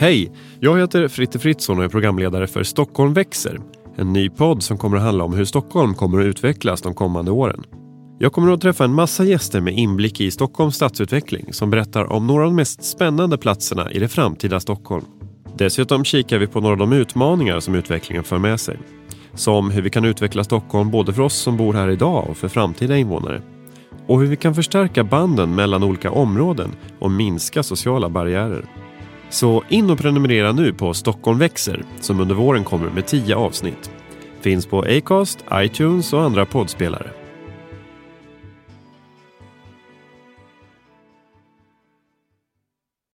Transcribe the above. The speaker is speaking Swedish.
Hej! Jag heter Fritte Fritzson och är programledare för Stockholm växer. En ny podd som kommer att handla om hur Stockholm kommer att utvecklas de kommande åren. Jag kommer att träffa en massa gäster med inblick i Stockholms stadsutveckling som berättar om några av de mest spännande platserna i det framtida Stockholm. Dessutom kikar vi på några av de utmaningar som utvecklingen för med sig. Som hur vi kan utveckla Stockholm både för oss som bor här idag och för framtida invånare. Och hur vi kan förstärka banden mellan olika områden och minska sociala barriärer. Så in och prenumerera nu på Stockholm växer som under våren kommer med 10 avsnitt. Finns på Acast, iTunes och andra poddspelare.